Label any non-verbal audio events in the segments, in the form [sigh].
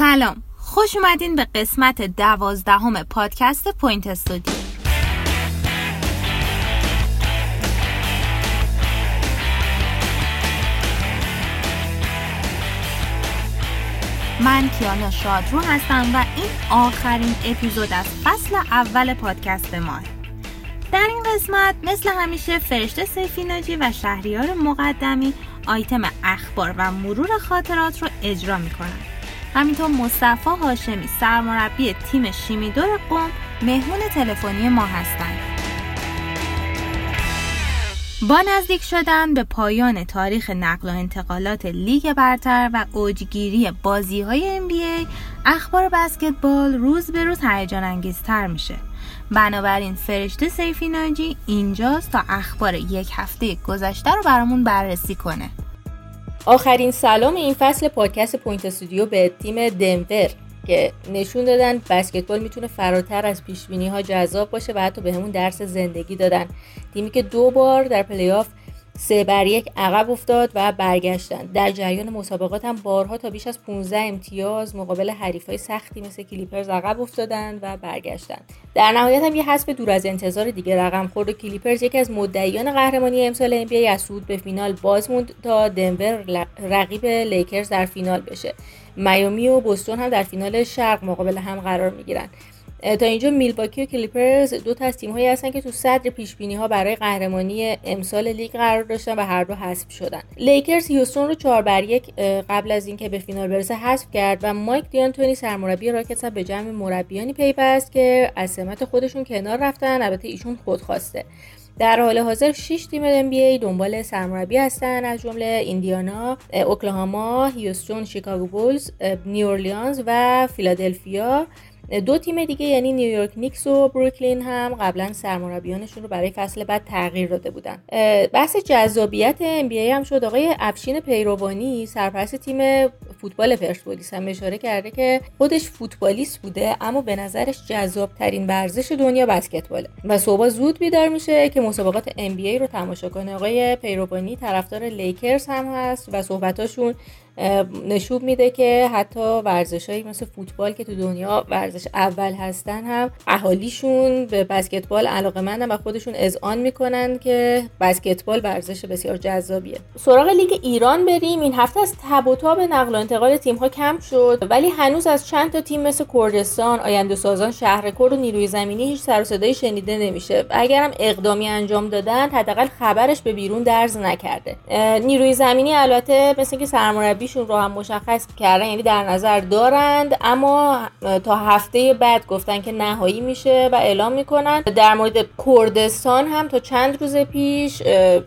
سلام. خوش اومدین به قسمت دوازدهم پادکست پوینت استودیو. من کیانا شادرو هستم و این آخرین اپیزود از فصل اول پادکست ما در این قسمت مثل همیشه فرشته سیفیناجی و شهریار مقدمی آیتم اخبار و مرور خاطرات رو اجرا می‌کنن همینطور مصطفی هاشمی سرمربی تیم شیمیدور قوم مهمون تلفنی ما هستند با نزدیک شدن به پایان تاریخ نقل و انتقالات لیگ برتر و اوجگیری بازی های NBA اخبار بسکتبال روز به روز هیجان انگیزتر میشه. بنابراین فرشته سیفی ناجی اینجاست تا اخبار یک هفته گذشته رو برامون بررسی کنه. آخرین سلام این فصل پادکست پوینت استودیو به تیم دنور که نشون دادن بسکتبال می‌تونه فراتر از پیش‌بینی‌ها جذاب باشه و حتی به همون درس زندگی دادن. تیمی که دو بار در پلی‌آف سه بر یک عقب افتاد و برگشتن. در جریان مسابقات هم بارها تا بیش از 15 امتیاز مقابل حریف‌های سختی مثل کلیپرز عقب افتادن و برگشتن. در نهایت هم یه حدس دور از انتظار دیگه رقم خورد و کلیپرز یکی از مدعیان قهرمانی امسال NBA از صعود به فینال باز موند تا دنور رقیب لیکرز در فینال بشه. میامی و بوستون هم در فینال شرق مقابل هم قرار می‌گیرن. تا اینجا میلواکی و کلیپرز دو تا از تیم هایی هستن که تو صدر پیش بینی ها برای قهرمانی امسال لیگ قرار داشتن و هر دو حذف شدن. لیکرز هیوستون رو 4 بر یک قبل از اینکه به فینال برسه حذف کرد و مایک دیانتونی سرمربی راکتس به جمع مربیانی پیوست که از سمت خودشون کنار رفتن. البته ایشون خودخواسته در حال حاضر 6 تیم NBA دنبال سرمربی هستن از جمله ایندیانا، اوکلاهاما، هیوستون، شیکاگو بولز، نیواورلیانز و فیلادلفیا. دو تیم دیگه یعنی نیویورک نیکس و بروکلین هم قبلا سرمربیانشون رو برای فصل بعد تغییر داده بودن. بحث جذابیت NBA هم شد. آقای افشین پیروانی سرپرست تیم فوتبال پرسپولیس هم اشاره کرده که خودش فوتبالیست بوده اما به نظرش جذاب ترین ورزش دنیا بسکتباله. و صبح زود بیدار میشه که مسابقات NBA رو تماشا کنه. آقای پیروانی طرفدار لیکرز هم هست و صحبتاشون نشون میده که حتی ورزشهایی مثل فوتبال که تو دنیا ورزش اول هستن هم اهالیشون به بسکتبال علاقه مندن و خودشون اذعان می‌کنن که بسکتبال ورزش بسیار جذابیه. سراغ لیگ ایران بریم. این هفته از تب و تاب نقل و انتقال تیم ها کم شد ولی هنوز از چند تا تیم مثل کردستان آینده سازان شهرکرد و نیروی زمینی هیچ سر صدایی شنیده نمیشه. اگرم اقدامی انجام دادن حداقل خبرش به بیرون درز نکرده. نیروی زمینی البته مثل که سرمربی رو هم مشخص کردن یعنی در نظر دارند. اما تا هفته بعد گفتن که نهایی میشه و اعلام می‌کنن. در مورد کردستان هم تا چند روز پیش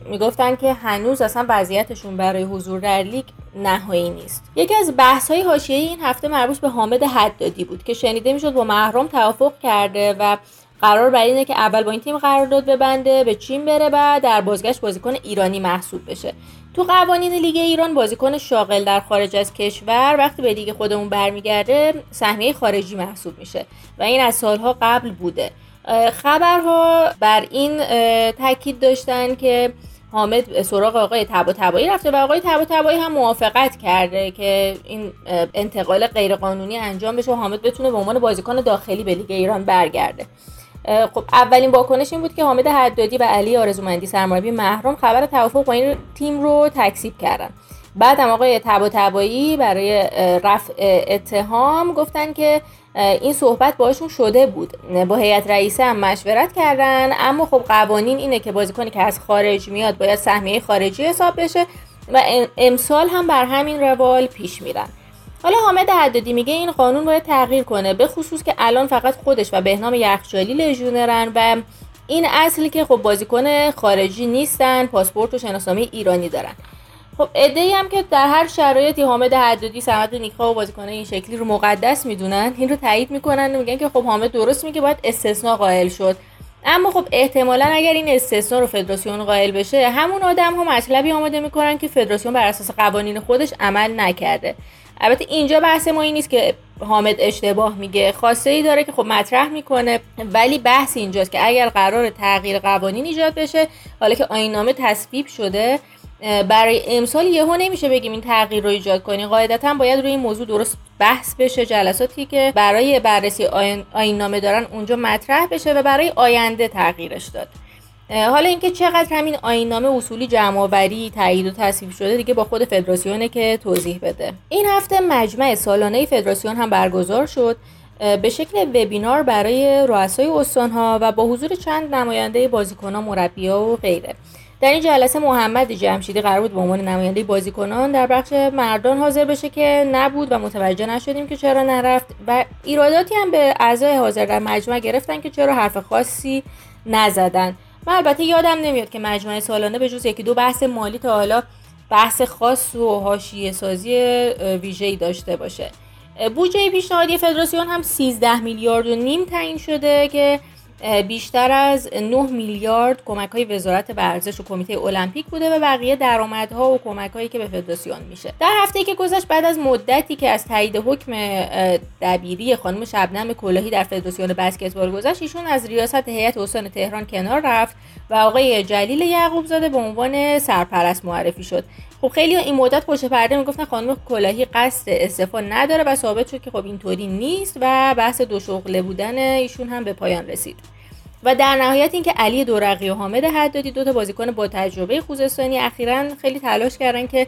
می‌گفتن که هنوز اصلا وضعیتشون برای حضور در لیگ نهایی نیست. یکی از بحث های حاشیه این هفته مربوط به حامد حدادی بود که شنیده می‌شد با محرم توافق کرده و قرار بر اینه که اول با این تیم قرارداد ببنده به چین بره و در بازگشت بازیکن ایرانی محسوب بشه. تو قوانین لیگ ایران بازیکن شاغل در خارج از کشور وقتی به لیگ خودمون برمیگرده سهمیه خارجی محسوب میشه و این از سالها قبل بوده. خبرها بر این تاکید داشتن که حامد سراغ آقای تبا تبایی رفته و آقای تبا تبایی هم موافقت کرده که این انتقال غیرقانونی انجام بشه و حامد بتونه به عنوان بازیکن داخلی به لیگ ایران برگرده. خب اولین واکنش این بود که حامد حدادی و علی آرزومندی سرمربی محرم خبر توافق با این تیم رو تکذیب کردن. بعد هم آقای تبا تبایی برای رفع اتهام گفتن که این صحبت باشون شده بود. با هیئت رئیسه هم مشورت کردن اما خب قوانین اینه که بازیکنی که از خارج میاد باید سهمیه خارجی حساب بشه و امسال هم بر همین روال پیش میرن. حالا حامد حدادی میگه این قانون باید تغییر کنه به خصوص که الان فقط خودش و بهنام یخچالی لژیونرن و این اصلی که خب بازیکن خارجی نیستن پاسپورت و شناسنامه ایرانی دارن. خب ای هم که در هر شرایطی حامد حدادی سمت نیکا و بازیکن این شکلی رو مقدس می‌دونن این رو تایید می‌کنن میگن که خب حامد درست میگه باید استثنا قائل شد. اما خب احتمالا اگر این استثنا رو فدراسیون قائل بشه همون آدم ها مطلبی آماده می‌کنن که فدراسیون بر اساس قوانین خودش عمل نکرده. البته اینجا بحث ما این نیست که حامد اشتباه میگه. خواسته ای داره که خب مطرح می‌کنه ولی بحث اینجاست که اگر قرار تغییر قوانین ایجاد بشه حالا که آینامه تصویب شده برای امسال یهو نمیشه بگیم این تغییر رو ایجاد کنی. قاعدتا باید روی این موضوع درست بحث بشه جلساتی که برای بررسی آین نامه دارن اونجا مطرح بشه و برای آینده تغییرش داد. حالا اینکه چقدر همین آینامه اصولی جمعآوری تایید و تصویب شده دیگه با خود فدراسیونه که توضیح بده. این هفته مجمع سالانه فدراسیون هم برگزار شد به شکل وبینار برای رؤسای استانها و با حضور چند نماینده بازیکنان مربیا و غیره. در این جلسه محمد جمشیدی قرار بود به عنوان نماینده بازیکنان در بخش مردان حاضر بشه که نبود و متوجه نشدیم که چرا نرفت و ایراداتی هم به اعضای حاضر در مجمع گرفتن که چرا حرف خاصی نزدن. و البته یادم نمیاد که مجمع سالانه به جز یکی دو بحث مالی تا حالا بحث خاص و حاشیه سازی ویژه‌ای داشته باشه. بودجه پیشنهادی فدراسیون هم 13 میلیارد و نیم تعیین شده که بیشتر از 9 میلیارد کمک های وزارت ورزش و کمیته المپیک بوده و بقیه درآمدها و کمک هایی که به فدراسیون میشه. در هفته که گذشت بعد از مدتی که از تایید حکم دبیری خانم شبنم کلاهی در فدراسیون بسکتبال گذشت ایشون از ریاست هیئت استان تهران کنار رفت. و آقای جلیل یعقوب زاده به عنوان سرپرست معرفی شد. خب خیلی این مدت پشت پرده می‌گفتن خانم کلاهی قصد استعفا نداره و ثابت شد که خب اینطوری نیست و بحث دو شغله بودن ایشون هم به پایان رسید. و در نهایت اینکه علی دورقی و حامد حدادی دو تا بازیکن با تجربه خوزستانی اخیرا خیلی تلاش کردن که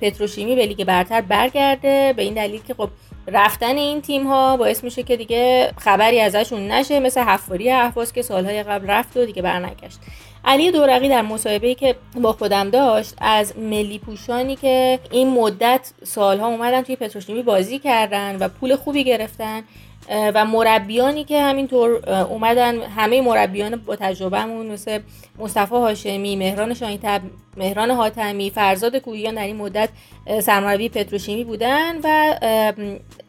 پتروشیمی به لیگ برتر برگرده. به این دلیل که خب رفتن این تیم ها باعث میشه که دیگه خبری ازشون نشه. مثل حفاری احواز که سالهای قبل رفت و دیگه برنگشت. علی دورقی در مصاحبه‌ای که با خودم داشت از ملی پوشانی که این مدت سالها اومدن توی پتروشیمی بازی کردن و پول خوبی گرفتن و مربیانی که همینطور اومدن همه مربیان با تجربهمون مثل مصطفی هاشمی مهران شاهینتب مهران حاتمی فرزاد کویان در این مدت سرمربی پتروشیمی بودن و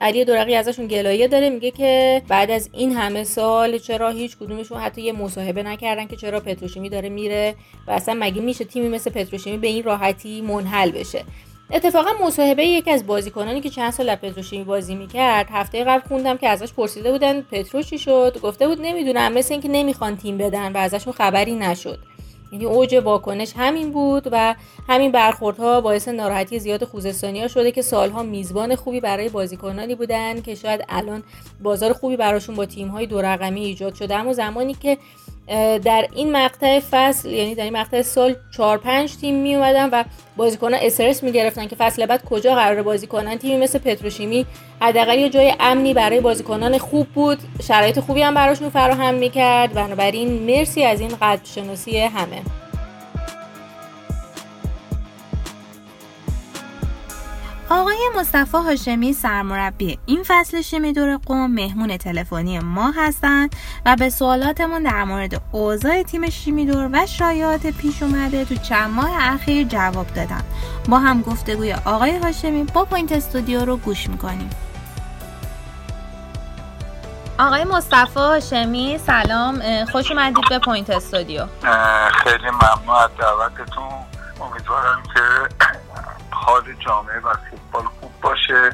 علی دورقی ازشون گلایه داره. میگه که بعد از این همه سال چرا هیچ کدومشون حتی یه مصاحبه نکردن که چرا پتروشیمی داره میره و اصلا مگه میشه تیمی مثل پتروشیمی به این راحتی منحل بشه. اتفاقا مصاحبه یکی از بازیکنانی که چند سال پتروشیمی بازی می‌کرد هفته قبل خوندم که ازش پرسیده بودن پترو چی شد؟ گفته بود نمی‌دونم مثل اینکه نمی‌خوان تیم بدن و ازشون خبری نشد. یعنی اوج واکنش همین بود و همین برخوردها باعث ناراحتی زیاد خوزستانی ها شده که سالها میزبان خوبی برای بازیکنانی بودن که شاید الان بازار خوبی براشون با تیم های دو رقمی ایجاد شده. اما زمانی که در این مقطع فصل یعنی در این مقطع سال 4 5 تیم می اومدن و بازیکنان استرس می گرفتن که فصل بعد کجا قرار بازی کنن تیمی مثل پتروشیمی حداقل یه جای امنی برای بازیکنان خوب بود. شرایط خوبی هم براشون فراهم می‌کرد. بنابراین مرسی از این قدر همه. آقای مصطفی هاشمی سرمربی این فصل شیمیدر قم مهمون تلفنی ما هستند و به سوالاتمون در مورد اوضاع تیم شیمیدر و شایعات پیش اومده تو چند ماه اخیر جواب دادن. با هم گفتگوی آقای هاشمی با پوینت استودیو رو گوش می‌کنیم. آقای مصطفی هاشمی سلام خوش اومدید به پوینت استودیو. خیلی ممنون از دعوتتون. امیدوارم که حال جامعه و فوتبال خوب باشه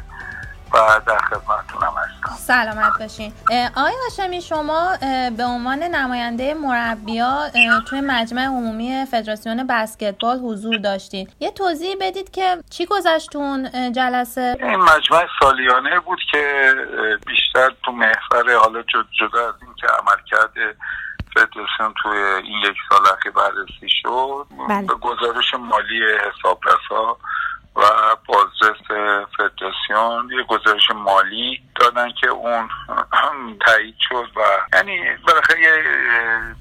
و در خدمتتونم هستم سلامت باشین. آقای هاشمی شما به عنوان نماینده مربیا توی مجمع عمومی فدراسیون بسکتبال حضور داشتین. یه توضیح بدید که چی گذشتون جلسه؟ این مجمع سالیانه بود که بیشتر تو محور حالا جدا از این که عملکرد فدراسیون توی این یک سال اخیر بررسی شد بله. به گزارش مالی حسابرسا و بازرس فدراسیون یه گزارش مالی دادن که اون تایید شد و یعنی بالاخره یه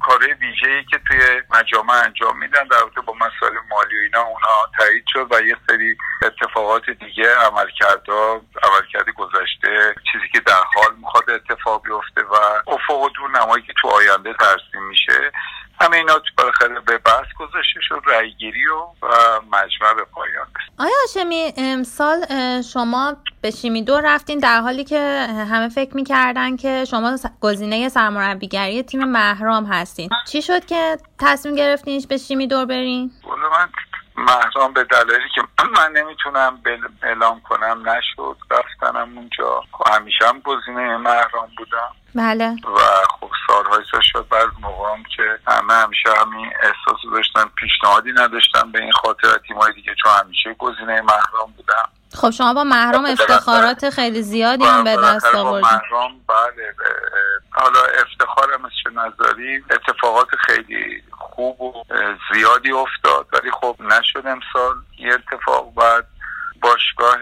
کاره ویژه که توی مجامع انجام میدن در با مسائل مالی و اینا اونها تایید شد و یه سری اتفاقات دیگه عملکردا عملکرد گذشته چیزی که در حال می‌خواد اتفاق بیفته و افق دور نمایی که تو آینده ترسیم میشه. همه اینا بالاخره به بحث گذاشته شد رأیگیری و, و مجمع به پایان آیا هاشمی امسال شما به شیمی دو رفتین در حالی که همه فکر می‌کردن که شما گزینه سرمربیگری تیم محرام هستین چی شد که تصمیم گرفتین به شیمی دور برین؟ من محرام به دلایلی که [clears throat] من نمی‌تونم اعلام کنم نشد رفتنم اونجا. خب همیشه هم گزینه محرام بودم. بله. و خب سالهای سال شد بعض موقع که همه همیشه همین احساس داشتن پیشنهادی نداشتن به این خاطر تیمای دیگه چون همیشه گزینه محرام بودم. خب شما با محرام افتخارات خیلی زیادی هم به دست آوردید. محرام بله حالا افتخارم از چه اتفاقات خیلی خوب و زیادی افتاد. ولی خب نشد امسال یه اتفاق بعد. باشگاه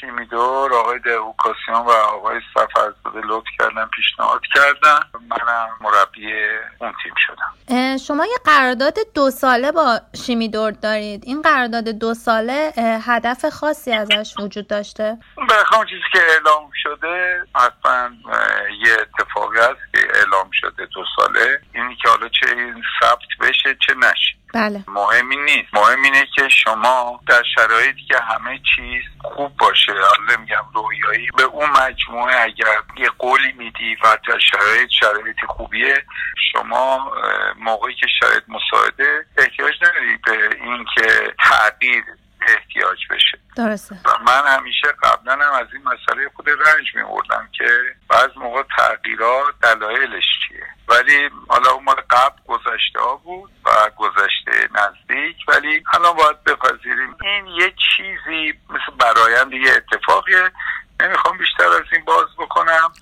شیمیدور آقای دهوکاسیان و آقای سفرزاده لطف کردن پیشنهاد کردن. منم مربی اون تیم شدم. شما یه قرارداد دو ساله با شیمیدور دارید. این قرارداد دو ساله هدف خاصی ازش وجود داشته؟ بخوام چیزی که اعلام شده حتما یه اتفاقی هست که اعلام شده دو ساله. اینی که حالا چه این ثبت بشه چه نشه. بله. مهمی نیست. مهم اینه که شما در شرایطی که همه چیز خوب باشه حالا میگم رویایی به اون مجموعه اگر یه قولی میدی و در شرایط شرایط خوبیه شما موقعی که شرایط مساعده احتیاج نداری به اینکه تغییر احتیاج بشه. درسته. و من همیشه قبلا هم از این مسئله خود رنج میوردم که بعض موقع تغییرات دلایلش چیه. ولی حالا اون مال قبل گذشته ها بود و گذشته نزدیک ولی الان باید بپذیریم. این یه چیزی مثل برایند یه اتفاقیه. نمی‌خوام بیشتر از این باز بکنم.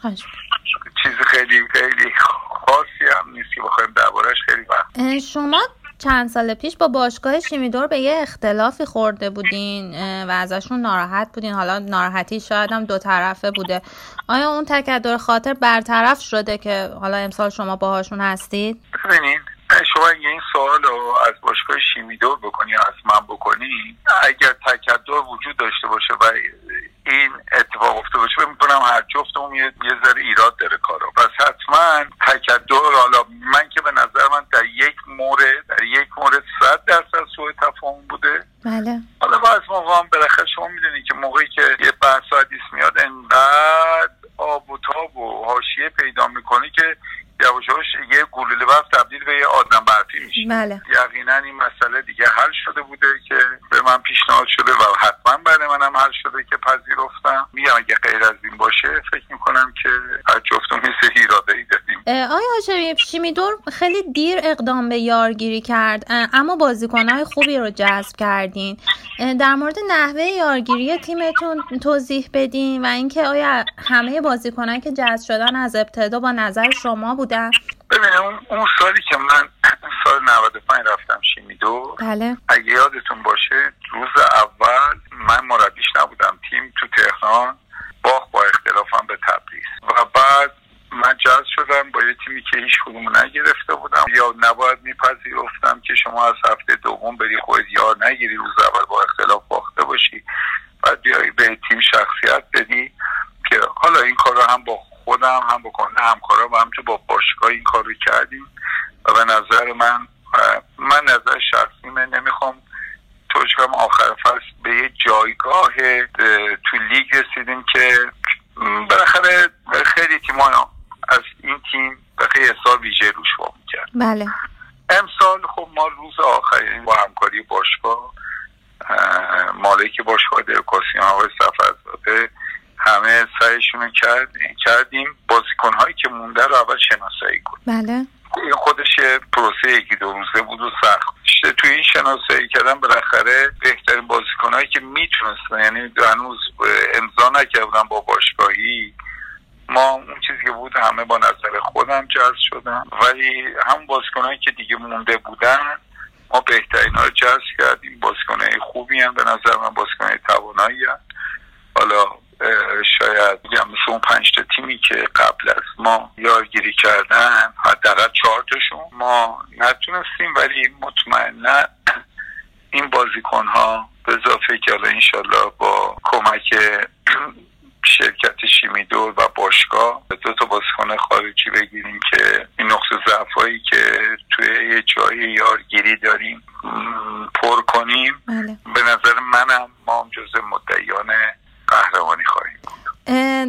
چیز خیلی خیلی خاصی هم نیست که بخوایم دربارش خیلی وقت. شما چند سال پیش با باشگاه شیمیدور به یه اختلافی خورده بودین و ازشون ناراحت بودین. حالا ناراحتی شاید هم دو طرفه بوده. آیا اون تکدر خاطر برطرف شده که حالا امسال شما باهاشون هستید؟ ببینین شما اگه این سوال رو از باشگاه شیمیدور بکنی از من بکنی اگر تکدر وجود داشته باشه و این اتفاق افته باشه فکر می‌کنم هر جفتمون یه ذره ایراد داره کارو. پس حتما تکدر حالا من که به من در یک مورد در یک مورد صد درصد سوء تفاهم بوده بله حالا باز موقع هم بالاخره شما می‌دونی که موقعی که یه بحث حدیث میاد انقدر آب و تاب و حاشیه پیدا می‌کنه که یواش یه گلوله برف تبدیل به یه آدم برفی میشه بله. یقینا این مسئله دیگه حل شده بوده که به من پیشنهاد شده و حتما برای منم حل شده که پذیرفتم میگم اگه غیر از این باشه فکر می‌کنم که از جفتم مثل ایراده ای دادیم آیا هاشمی شیمیدور خیلی دیر اقدام به یارگیری کرد. اما بازیکنهای خوبی رو جذب کردین. در مورد نحوه یارگیری تیمتون توضیح بدین و اینکه آیا همه بازیکنهایی که جذب شدن از ابتدا با نظر شما بودن؟ ببینید اون سالی که من سال 95 رفتم شیمیدو بله. اگه یادتون باشه روز اول من مربیش نبودم تیم تو تهران باخ با اختلافم به تبریز و بعد من جذب شدم با یه تیمی که هیچ کدوم نگرفته بودم. یا نباید میپذیرفتم که شما از هفته دوم بری خودت یا نگیری روز اول با اختلاف باخته باشی. بعد بیایی به تیم شخصیت بدی که حالا این کار رو هم با خودم هم بکنه همکارا و همچه با باشگاه این کار رو کردیم. و به نظر من من نظر شخصی من نمی‌خوام توجهم آخر فصل به یه جایگاه تو لیگ رسیدیم که بالاخره خیلی تیما از این تیم به خیلی حساب ویژه روش با می‌کرد بله. امسال خب ما روز آخری با همکاری باشگاه مالک باشگاه درکاسیان آقای سفرزاده همه سعیشون کرد کردیم. بازیکن هایی که مونده رو اول شناسایی کنیم. بله. این خودش پروسه یکی دو روزه بود و سخت. توی این شناسایی کردن بالاخره بهترین بازیکن هایی که می‌تونستن یعنی هنوز امضا نکردن با باشگاهی ما اون چیزی که بود همه با نظر خودم جذب شدن. ولی هم بازیکنهایی که دیگه مونده بودن ما بهترین ها رو جذب کردیم. بازیکنهای خوبی هم به نظر من بازیکنهای توانایی. حالا شاید میگم مثل اون پنج تا تیمی که قبل از ما یارگیری کردن حداقل چهار تاشون ما نتونستیم. ولی مطمئنا این بازیکن ها به اضافه که حالا انشالله با کمک شرکت شیمیدور و باشگاه دو تا بازیکن خارجی بگیریم که این نقطه ضعفایی که توی یه جای یارگیری داریم پر کنیم. بله. به نظر منم ما هم جز مدعیان قهرمانی خواهیم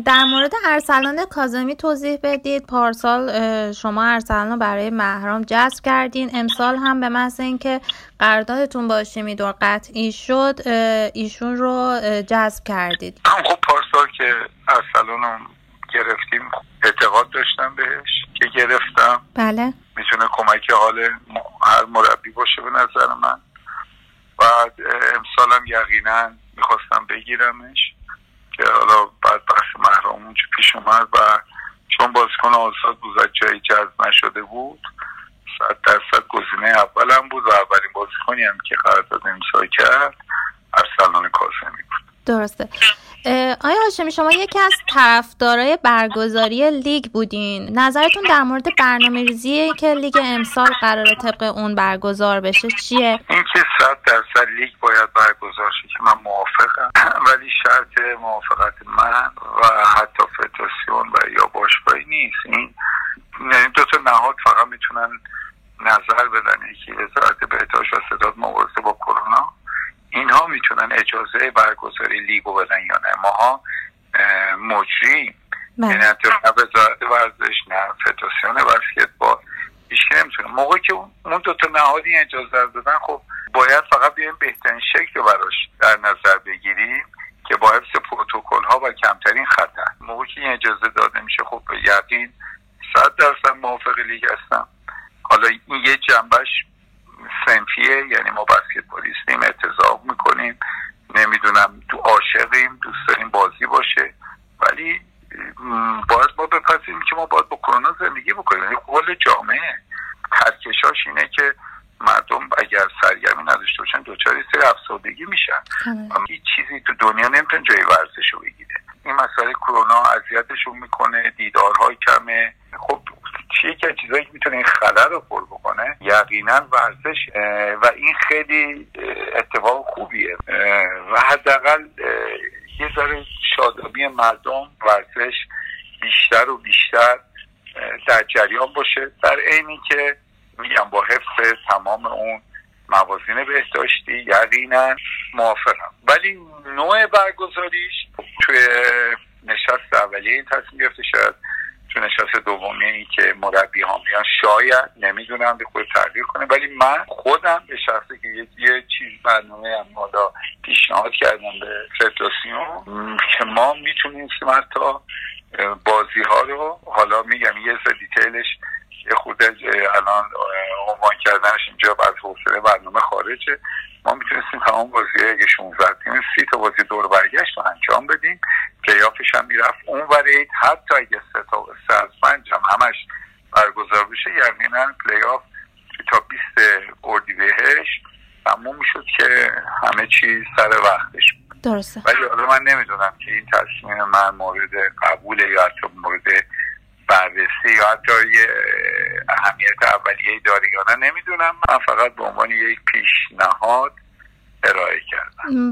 در مورد ارسلان کازمی توضیح بدید. پارسال شما ارسلان برای محرام جذب کردین. امسال هم به محض اینکه قراردادتون با شیمیدور قطعی شد ایشون رو جذب کردید. خب پارسال که ارسلان گرفتیم اعتقاد داشتم بهش که گرفتم. بله. می‌تونه کمک حال هر مربی باشه به نظر من. بعد امسالم یقینا می‌خواستم بگیرمش که حالا بعد بحث محرام پیش اومد و چون بازیکن آزاد بود و جای جذب نشده بود صد درصد گزینه اولم بود و اولین بازیکنی هم که قرارداد امضا کرد ارسلان کاسمی بود. درسته. آیا هاشمی شما یکی از طرفدارای برگزاری لیگ بودین؟ نظرتون در مورد برنامه ریزی که لیگ امسال قرار طبق اون برگزار بشه چیه؟ اینکه صد درصد لیگ باید برگزار شه که من موافقم. [clears throat] ولی شرط موافقت من و حتی فدراسیون و یا باشگاهی نیست. این یعنی دو تا نهاد فقط می‌تونن نظر بدن یکی وزارت بهداشت و صداد مبارزه با کرونا اینها می‌تونن اجازه برگزاری لیگو بدن یا نه. ماها مجری بله. یعنی نه وزارت ورزش نه فدراسیون بسکتبال. هیچکی نمی‌تونه. موقعی که اون دو تا نهادی اجازه دادن خب باید فقط بیایم بهترین شکل براش در نظر بگیریم که با حفظ پروتکل ها و کمترین خطر موقعی که این اجازه داده میشه خب به یقین صد درصد موافق لیگ هستم حالا این یه جنبش سنفیه یعنی ما بسکتبالیستیم اتضاق می‌کنیم نمی‌دونم تو عاشقیم دوست داریم بازی باشه ولی باید ما بپذیریم که ما باید با کرونا زندگی بکنیم یعنی کل جامعه ترکشاش اینه که مردم اگر سرگرمی دوچاری سری افسردگی میشن. هیچ چیزی تو دنیا نمی‌تونه جای ورزش رو بگیره. این مسئله کرونا اذیتشون می‌کنه دیدارهای کمه. خب یکی از چیزایی که می‌تونه این خلل رو پر بکنه؟ یقینا ورزش و این خیلی اتفاق خوبیه. و حداقل یه ذره شادابی مردم ورزش بیشتر و بیشتر در جریان باشه. در عینی که میگم با حفظ تمام اون موازین بهداشتی یقینا موافقم. ولی نوع برگزاریش توی نشست اولیه این تصمیم گرفته شاید تو نشست دومی این که مربی ها میان شاید نمی‌دونم به خود تغییر کنه. ولی من خودم به شخصی که یه, چیز برنامه هم حالا پیشنهاد کردم به فدراسیون که ما می‌تونیم حتی بازی ها رو حالا میگم یه دیتیلش یه خود الان عنوان کردنش اینجا از خارجه ما می‌تونستیم تمام بازی اگه 16 تیم سی تا بازی دور برگشت رو انجام بدیم. پلیافش هم می‌رفت اون ورید حتی اگه سه تا سه از پنج هم همش برگزار بشه یعنی پلیاف تا 20 اردیبهشت تموم می‌شد که همه چیز سر وقتش درسته. ولی حالا من نمی‌دونم که این تصمیم من مورد قبول یا حتی مورد بررسی یا حتی یه اهمیت اولیه داره یا نه. نمی‌دونم. من فقط به عنوان یک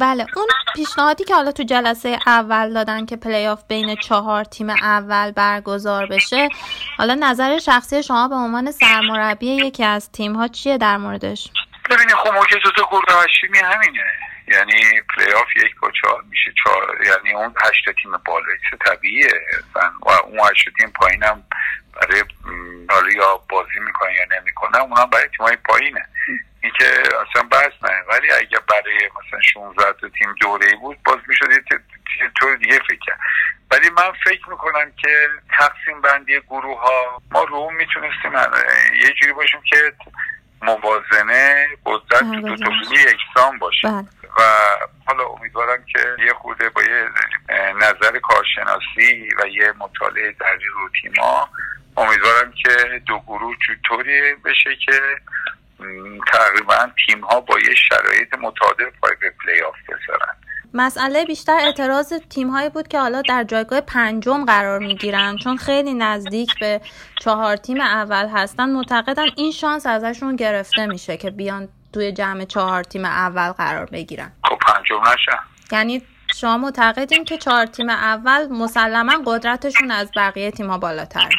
بله اون پیشنهادی که حالا تو جلسه اول دادن که پلی آف بین چهار تیم اول برگزار بشه حالا نظر شخصی شما به عنوان سرمربی یکی از تیم ها چیه در موردش؟ ببینید خب موقع تو گروه همینه. یعنی پلی آف یک با چهار میشه چهار یعنی اون هشت تیم بالا طبیعیه. و اون هشت تیم پایینم برای حالا یا بازی می‌کنن یا نمی‌کنن اونم برای تیمای پایینه. که اصلا بحث نه. ولی اگه برای مثلا 16 تا تیم دوره بود باز می‌شد یه طور دیگه فکر کرد. ولی من فکر می‌کنم که تقسیم بندی گروه ها ما رو می‌تونستیم یه جوری باشیم که موازنه قدرت تو دو تا یکسان باشه. بله. و حالا امیدوارم که یه خورده با یه نظر کارشناسی و یه مطالعه دقیق رو تیما امیدوارم که دو گروه طوری بشه که تقریبا تیم ها با یه شرایط متعادل پا به پلی آف بذارن مسئله بیشتر اعتراض تیم هایی بود که حالا در جایگاه پنجم قرار می‌گیرن چون خیلی نزدیک به چهار تیم اول هستن. معتقدن این شانس ازشون گرفته میشه که بیان توی جمع چهار تیم اول قرار بگیرن. خب پنجم نشن یعنی شما معتقدین که چهار تیم اول مسلما قدرتشون از بقیه تیم ها بالاتر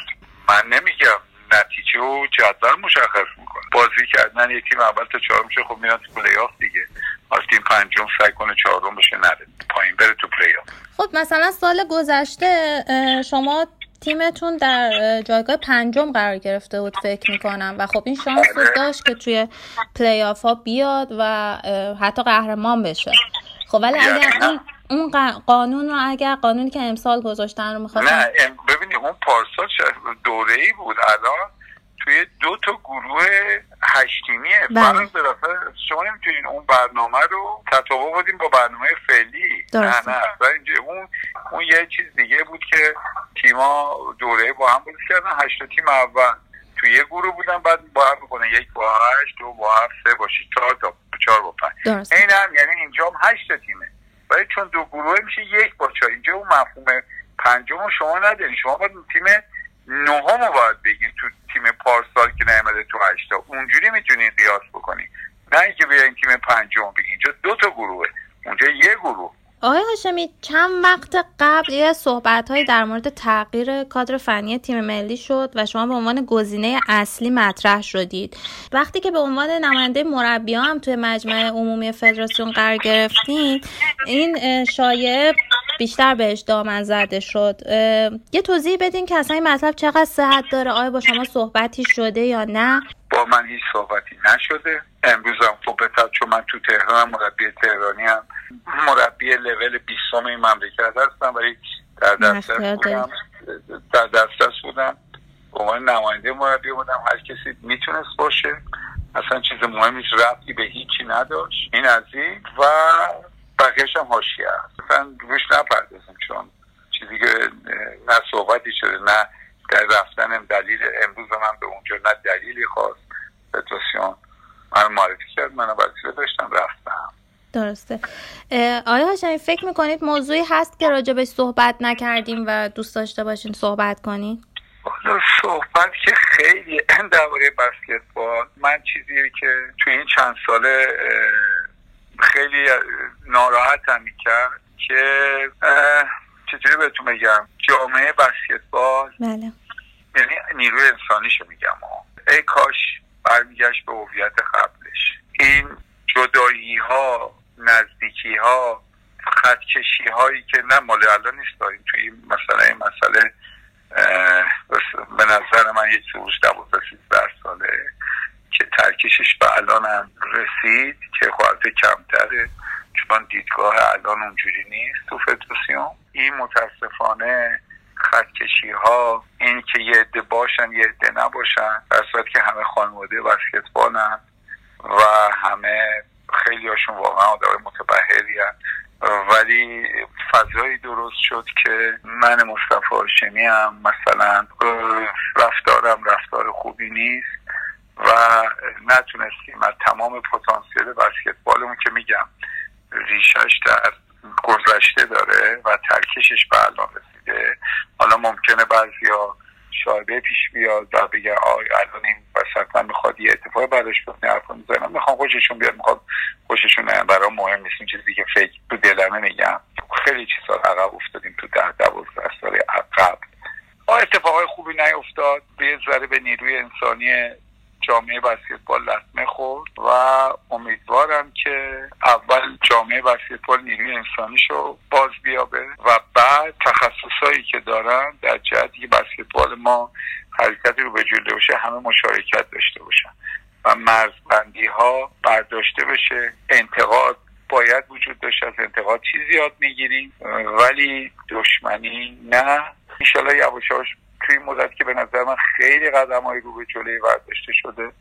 من نمیگم. نتیجه و جدول مشخص می‌کنه بازی کردن یک تیم اول تا چهار میشه خب میاد تو پلی دیگه. اون تیم پنجم سعی کنه چهارم بشه نره. پایین بره تو پلی خب مثلا سال گذشته شما تیمتون در جایگاه پنجم قرار گرفته بود فکر می‌کنم. و خب این شانس رو بله. داشت که توی پلی آف ها بیاد و حتی قهرمان بشه. خب ولی اگر این اون قانون رو اگر قانونی که امسال گذاشتن رو می‌خواستن نه ببینید اون پارسال دوره ای بود. الان توی دو تا گروه هشت تیمیه. بله. شما نمی‌تونین اون برنامه رو تطابق بدیم با برنامه فعلی. نه نه. اینجا اون اون یه چیز دیگه بود که تیما دوره با هم بود کردن. هشت تیم اول توی یه گروه بودن بعد با هم می‌کنه یک با هشت دو با هفت سه با شیش چهار تا چهار با پنج. این هم یعنی اینجا هم هشت تیمه. ولی چون دو گروه میشه یک با چهار. اینجا اون مفهوم پنجم شما نداری شما باید تیم نهم رو باید بگیر تو تیم پارسال که نیامده تو هشتا. اونجوری می‌تونی قیاس بکنی. نه اینکه بیاین تیم پنجم بگی. اینجا دو تا گروهه. اونجا یه گروه. آقای هاشمی چند وقت قبل یه صحبت هایی در مورد تغییر کادر فنی تیم ملی شد و شما به عنوان گزینه اصلی مطرح شدید. وقتی که به عنوان نماینده مربی هم توی مجمع عمومی فدراسیون قرار گرفتین این شایعه بیشتر بهش دامن زده شد. یه توضیح بدین که اصلا این مطلب چقدر صحت داره؟ آیا با شما صحبتی شده یا نه؟ با من هیچ صحبتی نشده. امروز هم خب چون من تو تهران مربی تهرانی هم. مربی لول بیستم این مملکت هستم ولی در دسترس بودم. در دسترس بودم. به عنوان نماینده مربی بودم. هر کسی می‌تونست باشه. اصلا چیز مهمی ربطی به هیچی نداشت. این از این. و بقیهش هم حاشیه است. اصلا روش نپردازم چون چیزی که نه صحبتی شده نه در رفتنم دلیل. امروز من به اونجا نه دلیلی خواست. فدراسیون من معرفی کرد من وسیله داشتم رفتم. درسته. آیا هاشمی فکر می‌کنید موضوعی هست که راجبش صحبت نکردیم و دوست داشته باشین صحبت کنید صحبت که خیلی [clears throat] درباره بسکتبال من چیزی که توی این چند ساله خیلی ناراحتم می‌کرد که چطوری بهتون بگم؟ جامعه بسکتبال بله. یعنی نیروی انسانیشو میگم ای کاش برمیگشت به هویت قبلش. این جدایی ها نزدیکی ها خطکشی هایی که نه مال الان نیست داریم توی این مسئله این مسئله به نظر من یک سروش دوازده سیزده ساله. که ترکشش به الان هم رسید که خواهد کمتره چون دیدگاه الان اونجوری نیست تو فدراسیون. این متاسفانه خطکشی ها این که یه عده باشن یه عده نباشن در صورت که همه خانواده بسکتبالن و همه خیلی هاشون واقعا آدم متبهری ولی فضایی درست شد که من مصطفی هاشمی هم مثلا رفتارم رفتار خوبی نیست. و نتونستیم از تمام پتانسیل بسکتبالمون که میگم ریشش در گذشته داره و ترکشش به الان رسیده. حالا ممکنه بعضیا شاهده پیش بیاد و بگه آی الان این وسط می‌خواد یه اتفاق بعدش بیفته حرف می‌زنم می‌خوام خوششون بیاد می‌خواد خوششون برای مهم نیست این چیزی که فکر تو دلمه میگم. خیلی چیزا عقب افتادیم تو ده دوازده سال عقب. اتفاقای خوبی نیفتاد. به ذره به نیروی انسانی جامعه بسکتبال لطمه خورد و امیدوارم که اول جامعه بسکتبال نیروی انسانیشو باز بیابه و بعد تخصصهایی که دارن در جهتی که بسکتبال ما حرکتی رو به جلو باشه همه مشارکت داشته باشن و مرزبندی ها برداشته بشه. انتقاد باید وجود داشته از انتقاد چیزی یاد می‌گیریم. ولی دشمنی نه. انشالله یواش توی این مدت که به نظر من خیلی قدم های رو به جلوی ورداشته شده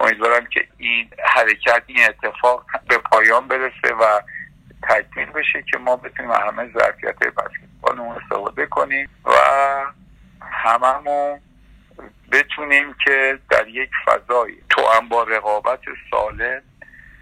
امیدوارم که این حرکت این اتفاق به پایان برسه و تکمیل بشه که ما بتونیم همه ظرفیت بسکتبالمون استفاده کنیم و هممون بتونیم که در یک فضایی تو با رقابت سالم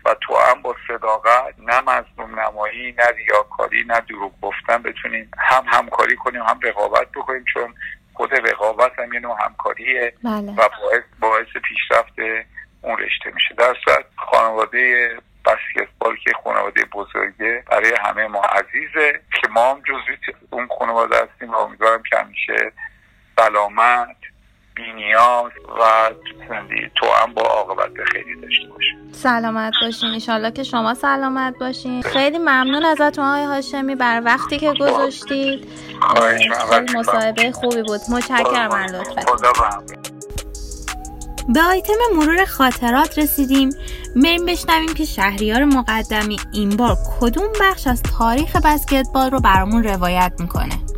و تو با صداقت نه مظلوم نمایی نه ریاکاری نه دروغ گفتن بتونیم هم همکاری کنیم هم رقابت بکنیم چون خود رقابت هم یه نوع همکاریه بله. و باعث, باعث پیشرفت اون رشته میشه در صورت خانواده بسکتبال که خانواده بزرگه برای همه ما عزیزه که ما هم جزوی اون خانواده هستیم و امیدوارم که همیشه سلامت بینیاز و تو هم با عاقبت خیلی داشته باشیم سلامت باشین. انشالله که شما سلامت باشین. خیلی ممنون ازتون های هاشمی بر وقتی که گذاشتید. خیلی مصاحبه خوبی بود. متشکرم من لطفا به آیتم مرور خاطرات رسیدیم. بریم بشنویم که شهریار مقدمی این بار کدوم بخش از تاریخ بسکتبال رو برامون روایت می‌کنه.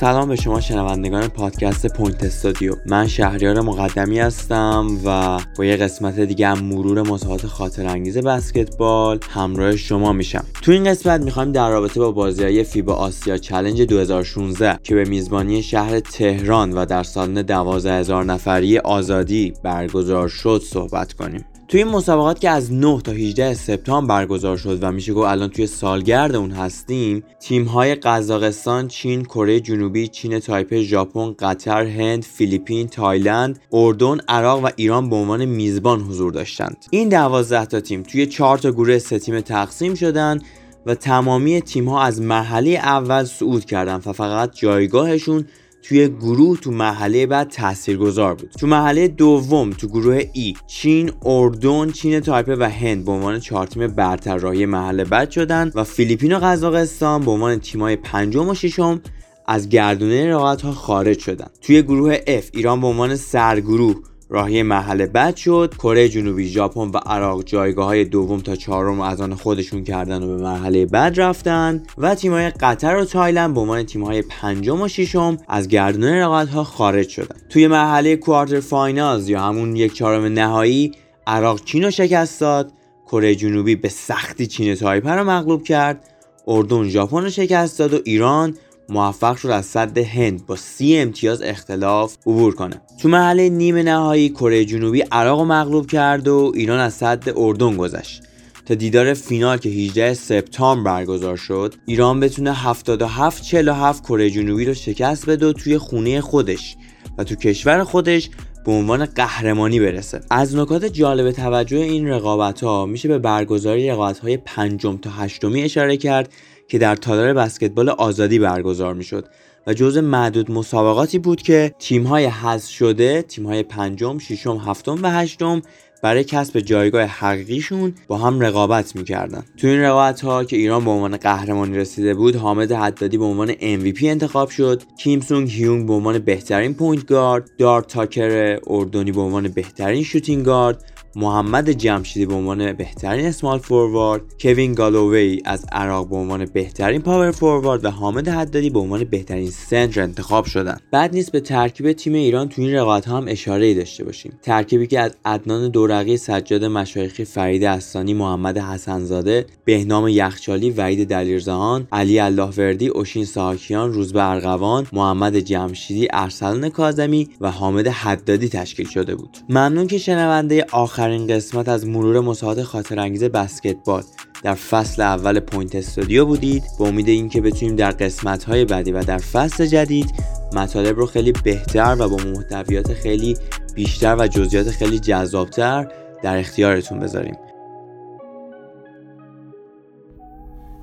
سلام به شما شنوندگان پادکست پوینت استودیو. من شهریار مقدمی هستم و با یه قسمت دیگه از مرور مسابقات خاطر انگیز بسکتبال همراه شما میشم. تو این قسمت می‌خوایم در رابطه با بازی های فیبا آسیا چلنج 2016 که به میزبانی شهر تهران و در سالن 12000 نفری آزادی برگزار شد صحبت کنیم. توی این مسابقات که از 9 تا 18 سپتامبر برگزار شد و میشه گفت الان توی سالگرد اون هستیم تیم های قزاقستان، چین، کره جنوبی، چین تایپه، ژاپن، قطر، هند، فیلیپین، تایلند، اردن، عراق و ایران به عنوان میزبان حضور داشتند. این 12 تا تیم توی 4 تا گروه سه تیمی تقسیم شدن و تمامی تیم ها از مرحله اول صعود کردن و فقط جایگاهشون توی گروه تو مرحله بعد تاثیرگذار بود. تو مرحله دوم تو گروه E چین اردن چین تایپه و هند به عنوان چهار تیم برتر راهی مرحله بعد شدن و فیلیپین و قزاقستان به عنوان تیمای پنجم و ششم از گردونه رقابت ها خارج شدن. توی گروه F ایران به عنوان سرگروه راهی مرحله بعد شد. کره جنوبی ژاپن و عراق جایگاه های دوم تا چهارم از آن خودشون کردن و به مرحله بعد رفتن و تیم‌های قطر و تایلند به عنوان تیم‌های پنجم و ششم از گردون رقابت ها خارج شدن. توی مرحله quarter finals یا همون یک چهارم نهایی عراق چین رو شکست داد. کره جنوبی به سختی چین تایپه رو مغلوب کرد. اردن ژاپن رو شکست داد و ایران موفق شد از صد هند با سی امتیاز اختلاف عبور کنه. تو محله نیمه نهایی کره جنوبی عراق مغلوب کرد و ایران از صد اردن گذشت. تا دیدار فینال که 18 سپتامبر برگزار شد ایران بتونه 77 47 کره جنوبی رو شکست بده توی خونه خودش و تو کشور خودش به عنوان قهرمانی برسه. از نکات جالب توجه این رقابت ها میشه به برگزاری رقابت های پنجم تا هشتمی اشاره کرد که در تالار بسکتبال آزادی برگزار می‌شد و جزء معدود مسابقاتی بود که تیم های حذف شده تیم های پنجم، ششم، هفتم و هشتم برای کسب جایگاه حقیقیشون با هم رقابت می‌کردن. تو این رقابت ها که ایران به عنوان قهرمانی رسیده بود حامد حدادی به عنوان MVP انتخاب شد کیم سونگ هیونگ به عنوان بهترین point guard دار تاکر اردنی به عنوان بهترین shooting guard محمد جمشیدی به عنوان بهترین اسمال فوروارد کوین گالووی از عراق به عنوان بهترین پاور فوروارد و حامد حدادی به عنوان بهترین سنتر انتخاب شدند بعد نیست به ترکیب تیم ایران تو این رقابت هم اشاره ای داشته باشیم. ترکیبی که از عدنان دورقی سجاد مشایخی فرید استانی محمد حسنزاده بهنام یخچالی وحید دلیرزهان علی اللهوردی اوشین ساکیان روزبه ارغوان محمد جمشیدی ارسلان کاظمی و حامد حدادی تشکیل شده بود. ممنون که شنونده آخر آخرین قسمت از مرور مسابقات خاطر انگیز بسکتبال. در فصل اول Point Studio بودید. به امید اینکه بتونیم در قسمت های بعدی و در فصل جدید مطالب رو خیلی بهتر و با محتویات خیلی بیشتر و جزئیات خیلی جذابتر در اختیارتون بذاریم.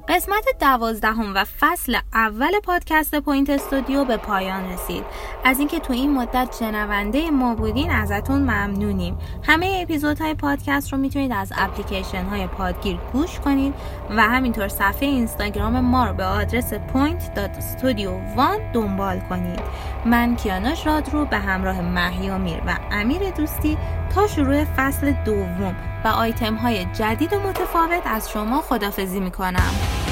قسمت دوازدهم و فصل اول پادکست Point Studio به پایان رسید. از اینکه تو این مدت شنونده ما بودین ازتون ممنونیم. همه اپیزودهای پادکست رو می‌تونید از اپلیکیشن های پادگیر گوش کنید و همینطور صفحه اینستاگرام ما رو به آدرس point.studio1 دنبال کنید. من کیاناش رادرو به همراه مهیامیر و امیر دوستی تا شروع فصل دوم و آیتم های جدید و متفاوت از شما خدافزی می‌کنم.